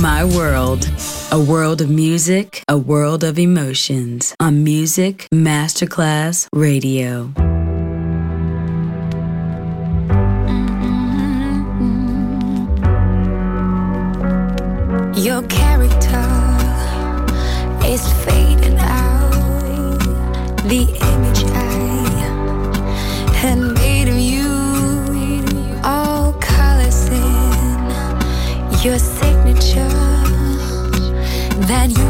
My World. A world of music, a world of emotions on Music Masterclass Radio. Mm-hmm. Your character is fading out. The image I had made of you, all colors in your that used